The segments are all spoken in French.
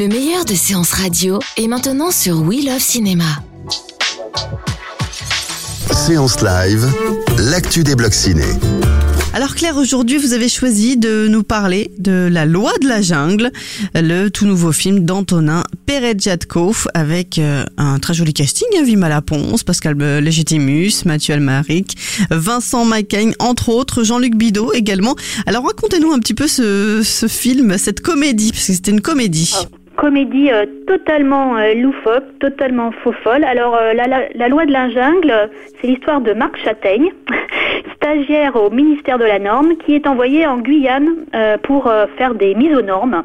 Le meilleur de séances radio est maintenant sur We Love Cinéma. Séance live, l'actu des blocs ciné. Alors Claire, aujourd'hui vous avez choisi de nous parler de La loi de la jungle, le tout nouveau film d'Antonin Peredjadkov avec euh, un très joli casting, hein, Vima Laponce, Pascal Légitimus, Mathieu Almaric, Vincent Macaigne, entre autres, Jean-Luc Bidot également. Alors racontez-nous un petit peu ce, ce film, cette comédie, parce que c'était une comédie. Ah, comédie euh, totalement euh, loufoque, totalement faux folle. Alors euh, la, la- la loi de la jungle, c'est l'histoire de Marc Châtaigne, stagiaire au ministère de la norme, qui est envoyé en Guyane pour faire des mises aux normes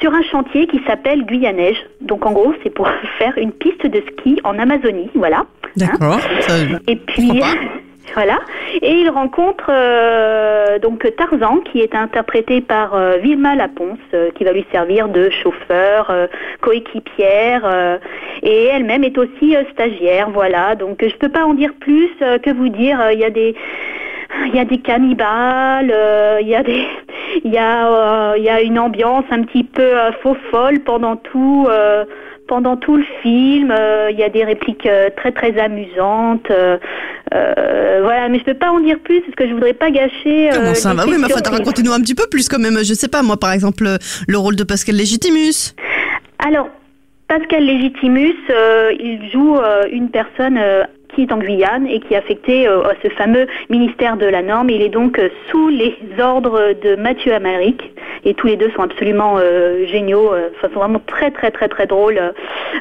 sur un chantier qui s'appelle Guyanège. Donc en gros, c'est pour faire une piste de ski en Amazonie, voilà. D'accord. Ça- Et puis voilà. Et il rencontre euh, donc Tarzan qui est interprété par euh, Vilma Laponce euh, qui va lui servir de chauffeur, euh, coéquipière et elle-même est aussi stagiaire. Voilà. Donc je peux pas en dire plus que vous dire. Il y a des il y a des cannibales, euh, il y a des, il y a, euh, il y a une ambiance un petit peu euh, faux folle pendant tout, pendant tout le film. Il y a des répliques très très amusantes. voilà, mais je peux pas en dire plus parce que je voudrais pas gâcher. Comment ça va Oui, mais enfin, racontez-nous un petit peu plus quand même. Je sais pas, moi par exemple, le rôle de Pascal Légitimus. Alors, Pascal Légitimus, euh, il joue euh, une personne euh, qui est en Guyane et qui est affectée euh, à ce fameux ministère de la norme. Il est donc euh, sous les ordres de Mathieu Amalric et tous les deux sont absolument euh, géniaux, euh, enfin, sont vraiment très très très très drôles,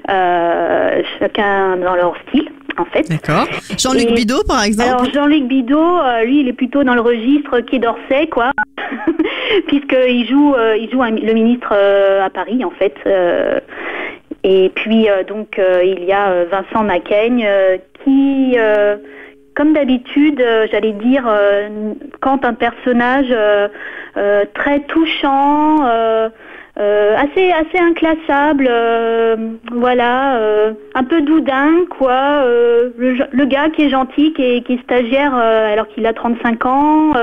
euh, chacun dans leur style en fait. D'accord. Jean-Luc Bidot par exemple. Alors Jean-Luc Bidot, euh, lui, il est plutôt dans le registre Quai d'Orsay, quoi, puisqu'il joue, euh, il joue un- le ministre euh, à Paris, en fait. euh, et puis euh, donc euh, il y a euh, Vincent Macaigne euh, qui, euh, comme d'habitude, euh, j'allais dire, euh, quand un personnage très touchant. Euh, assez assez inclassable, euh, voilà, euh, un peu doudin quoi. le, le gars qui est gentil, qui est, qui est stagiaire alors qu'il a 35 ans,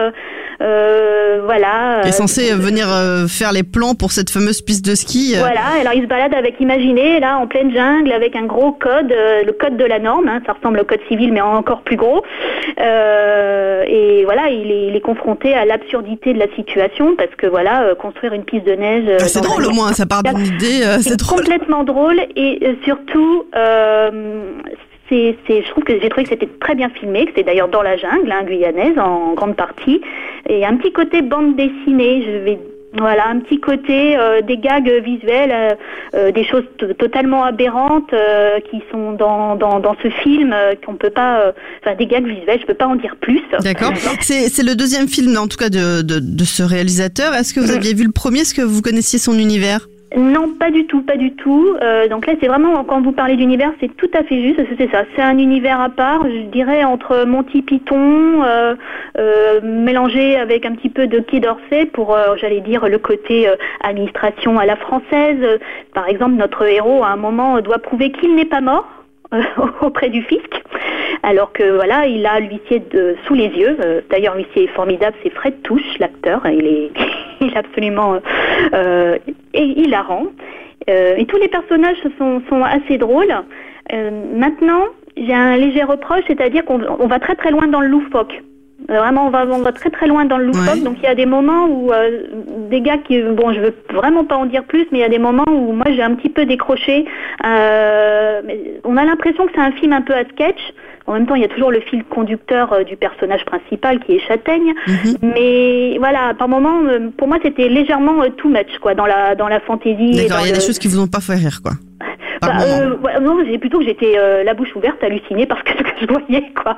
voilà. Qui est censé venir faire les plans pour cette fameuse piste de ski. voilà, alors il se balade avec, imaginez, là, en pleine jungle, avec un gros code, le code de la norme, hein, ça ressemble au code civil, mais encore plus gros. Euh, et voilà, il est, il est confronté à l'absurdité de la situation, parce que voilà, construire une piste de neige... Ah, c'est drôle au moins, ça part d'une idée, euh, c'est complètement drôle et euh, surtout, euh, c'est, c'est- je trouve que j'ai trouvé que c'était très bien filmé, que c'est d'ailleurs dans la jungle, hein, guyanaise en grande partie, et un petit côté bande dessinée, je vais voilà, un petit côté euh, des gags visuels, euh, euh, des choses totalement aberrantes euh, qui sont dans, dans, dans ce film, euh, qu'on peut pas, euh, enfin des gags visuels, je peux pas en dire plus. D'accord. C'est c'est le deuxième film, en tout cas, de, de, de ce réalisateur. Est-ce que vous aviez vu le premier? Est-ce que vous connaissiez son univers? Non, pas du tout, pas du tout. Euh, donc là, c'est vraiment, quand vous parlez d'univers, c'est tout à fait juste, c'est ça. C'est un univers à part, je dirais, entre Monty Python, euh, euh, mélangé avec un petit peu de Quai d'Orsay pour, j'allais dire, le côté administration à la française. Par exemple, notre héros, à un moment, doit prouver qu'il n'est pas mort auprès du fisc. Alors que voilà, il a l'huissier sous les yeux. D'ailleurs, l'huissier est formidable, c'est Fred Touche, l'acteur. Il est, il est absolument euh, et hilarant. Euh, et tous les personnages sont, sont assez drôles. Euh, maintenant, j'ai un léger reproche, c'est-à-dire qu'on on va très très loin dans le loufoque. Euh, Vraiment, on va, on va très très loin dans le loufoque. Ouais. Donc il y a des moments où euh, des gars qui, bon, je veux vraiment pas en dire plus, mais il y a des moments où moi j'ai un petit peu décroché. Euh, on a l'impression que c'est un film un peu à sketch. En même temps, il y a toujours le fil conducteur euh, du personnage principal qui est Châtaigne. Mhm. Mais voilà, par moments, euh, pour moi, c'était légèrement euh, too much, quoi, dans la dans la fantaisie. D'accord, il y a le- des choses qui vous ont pas fait rire, quoi. Bah, moment. euh, ouais, non, c'est plutôt que j'étais euh, la bouche ouverte, hallucinée parce que ce que je voyais, quoi.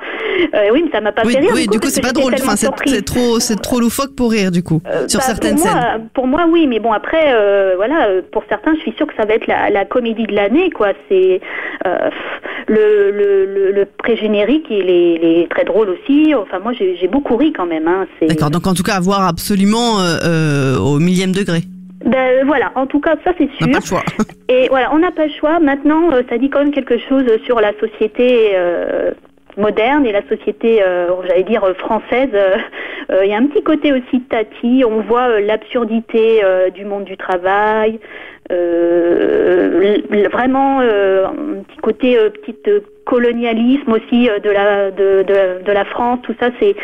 Euh, oui, mais ça m'a pas oui, fait rire. oui, du coup, c'est pas drôle. Enfin, c'est trop, c'est trop loufoque pour rire, du coup, sur bah, certaines pour scènes. moi, pour moi, oui, mais bon, après, voilà, pour certains, je suis sûre que ça va être la, la comédie de l'année, quoi. C'est le, le, le, le pré-générique, il est, il est très drôle aussi. Enfin, moi, j'ai j'ai beaucoup ri quand même. Hein. C'est- D'accord. Donc, en tout cas, à voir absolument euh, euh, au millième degré. Ben, voilà, en tout cas, ça c'est On n'a pas sûr. le choix. Et voilà, on n'a pas le choix. Maintenant, euh, ça dit quand même quelque chose sur la société euh, moderne et la société, euh, j'allais dire, euh, française. Euh, Il y a un petit côté aussi tati. On voit l'absurdité du monde du travail. Vraiment un petit côté petite colonialisme aussi de la France tout ça c'est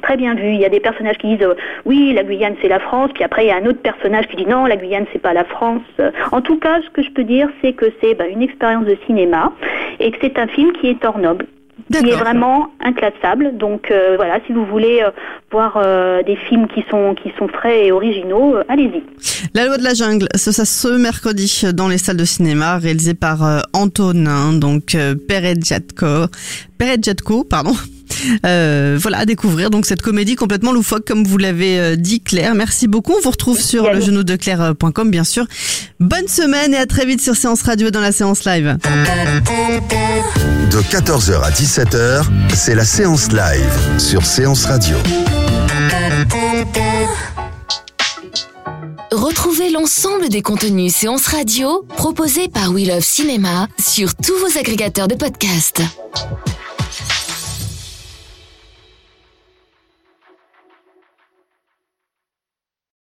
très bien vu il y a des personnages qui disent oui la Guyane c'est la France puis après il y a un autre personnage qui dit non la Guyane c'est pas la France en tout cas ce que je peux dire c'est que c'est bah, une expérience de cinéma et que c'est un film qui est hors noble qui est vraiment inclassable. Donc euh, voilà, si vous voulez euh, voir euh, des films qui sont qui sont frais et originaux, euh, allez-y. La loi de la jungle, ce, ça ce mercredi dans les salles de cinéma, réalisé par euh, Antonin, donc euh, Perejatko, Perejatko, pardon. Euh, voilà, à découvrir donc cette comédie complètement loufoque, comme vous l'avez euh, dit, Claire. Merci beaucoup. On vous retrouve sur le genou de Claire.com, bien sûr. Bonne semaine et à très vite sur Séance Radio dans la séance live. De 14h à 17h, c'est la séance live sur Séance Radio. Retrouvez l'ensemble des contenus séances radio proposés par We Love Cinéma sur tous vos agrégateurs de podcasts.